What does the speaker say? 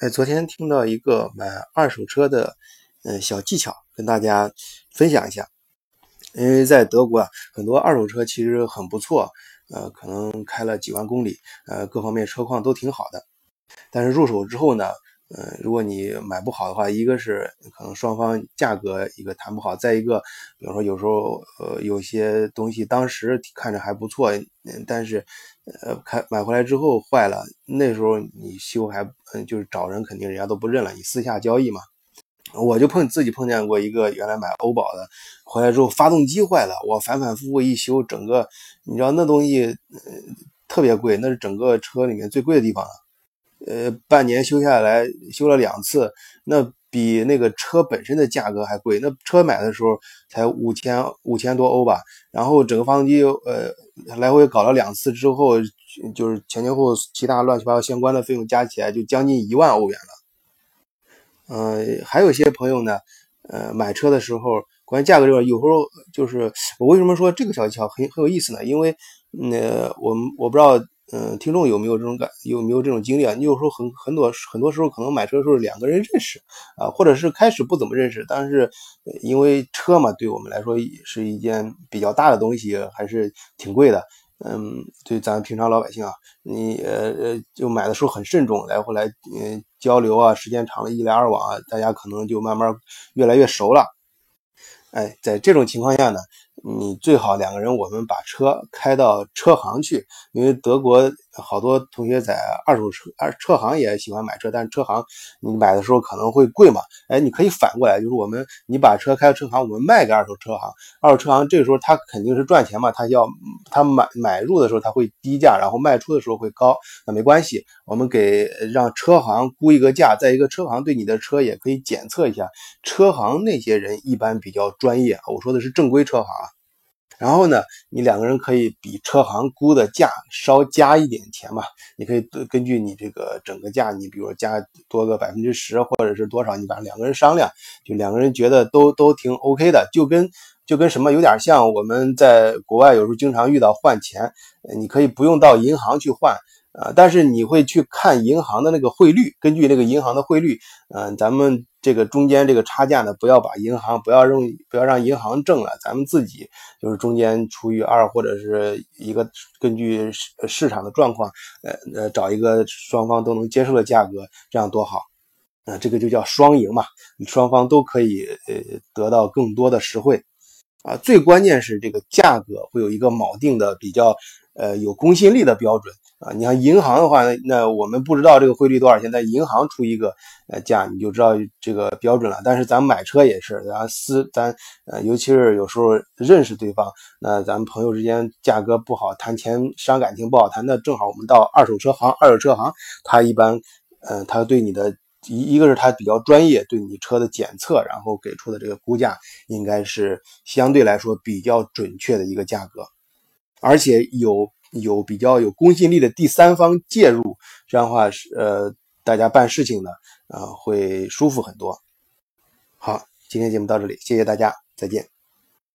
哎，昨天听到一个买二手车的，嗯，小技巧，跟大家分享一下。因为在德国啊，很多二手车其实很不错，呃，可能开了几万公里，呃，各方面车况都挺好的。但是入手之后呢，嗯，如果你买不好的话，一个是可能双方价格一个谈不好，再一个，比如说有时候呃有些东西当时看着还不错，但是。呃，开买回来之后坏了，那时候你修还嗯，就是找人肯定人家都不认了，你私下交易嘛。我就碰自己碰见过一个原来买欧宝的，回来之后发动机坏了，我反反复复一修，整个你知道那东西呃特别贵，那是整个车里面最贵的地方了。呃，半年修下来修了两次，那。比那个车本身的价格还贵，那车买的时候才五千五千多欧吧，然后整个发动机呃来回搞了两次之后，就是前前后其他乱七八糟相关的费用加起来就将近一万欧元了。嗯，还有些朋友呢，呃，买车的时候关于价格这块，有时候就是我为什么说这个小技巧很很有意思呢？因为那我们我不知道。嗯，听众有没有这种感，有没有这种经历啊？你有时候很很多很多时候可能买车的时候两个人认识啊，或者是开始不怎么认识，但是因为车嘛，对我们来说是一件比较大的东西，还是挺贵的。嗯，对咱平常老百姓啊，你呃呃就买的时候很慎重，来回来嗯交流啊，时间长了，一来二往啊，大家可能就慢慢越来越熟了。哎，在这种情况下呢。你最好两个人，我们把车开到车行去，因为德国好多同学在二手车二车行也喜欢买车，但是车行你买的时候可能会贵嘛。哎，你可以反过来，就是我们你把车开到车行，我们卖给二手车行，二手车行这个时候他肯定是赚钱嘛，他要他买买入的时候他会低价，然后卖出的时候会高，那没关系，我们给让车行估一个价，在一个车行对你的车也可以检测一下，车行那些人一般比较专业，我说的是正规车行啊。然后呢，你两个人可以比车行估的价稍加一点钱嘛？你可以根据你这个整个价，你比如加多个百分之十或者是多少，你把两个人商量，就两个人觉得都都挺 OK 的，就跟就跟什么有点像我们在国外有时候经常遇到换钱，你可以不用到银行去换。啊，但是你会去看银行的那个汇率，根据那个银行的汇率，嗯，咱们这个中间这个差价呢，不要把银行不要用，不要让银行挣了，咱们自己就是中间除以二或者是一个根据市市场的状况，呃呃，找一个双方都能接受的价格，这样多好，啊，这个就叫双赢嘛，双方都可以呃得到更多的实惠，啊，最关键是这个价格会有一个锚定的比较呃有公信力的标准。啊，你像银行的话，那我们不知道这个汇率多少钱，在银行出一个呃价，你就知道这个标准了。但是咱买车也是，咱私咱呃，尤其是有时候认识对方，那咱们朋友之间价格不好谈钱，伤感情不好谈，那正好我们到二手车行，二手车行他一般，呃，他对你的一一个是他比较专业，对你车的检测，然后给出的这个估价应该是相对来说比较准确的一个价格，而且有。有比较有公信力的第三方介入，这样的话是呃，大家办事情呢，啊，会舒服很多。好，今天节目到这里，谢谢大家，再见。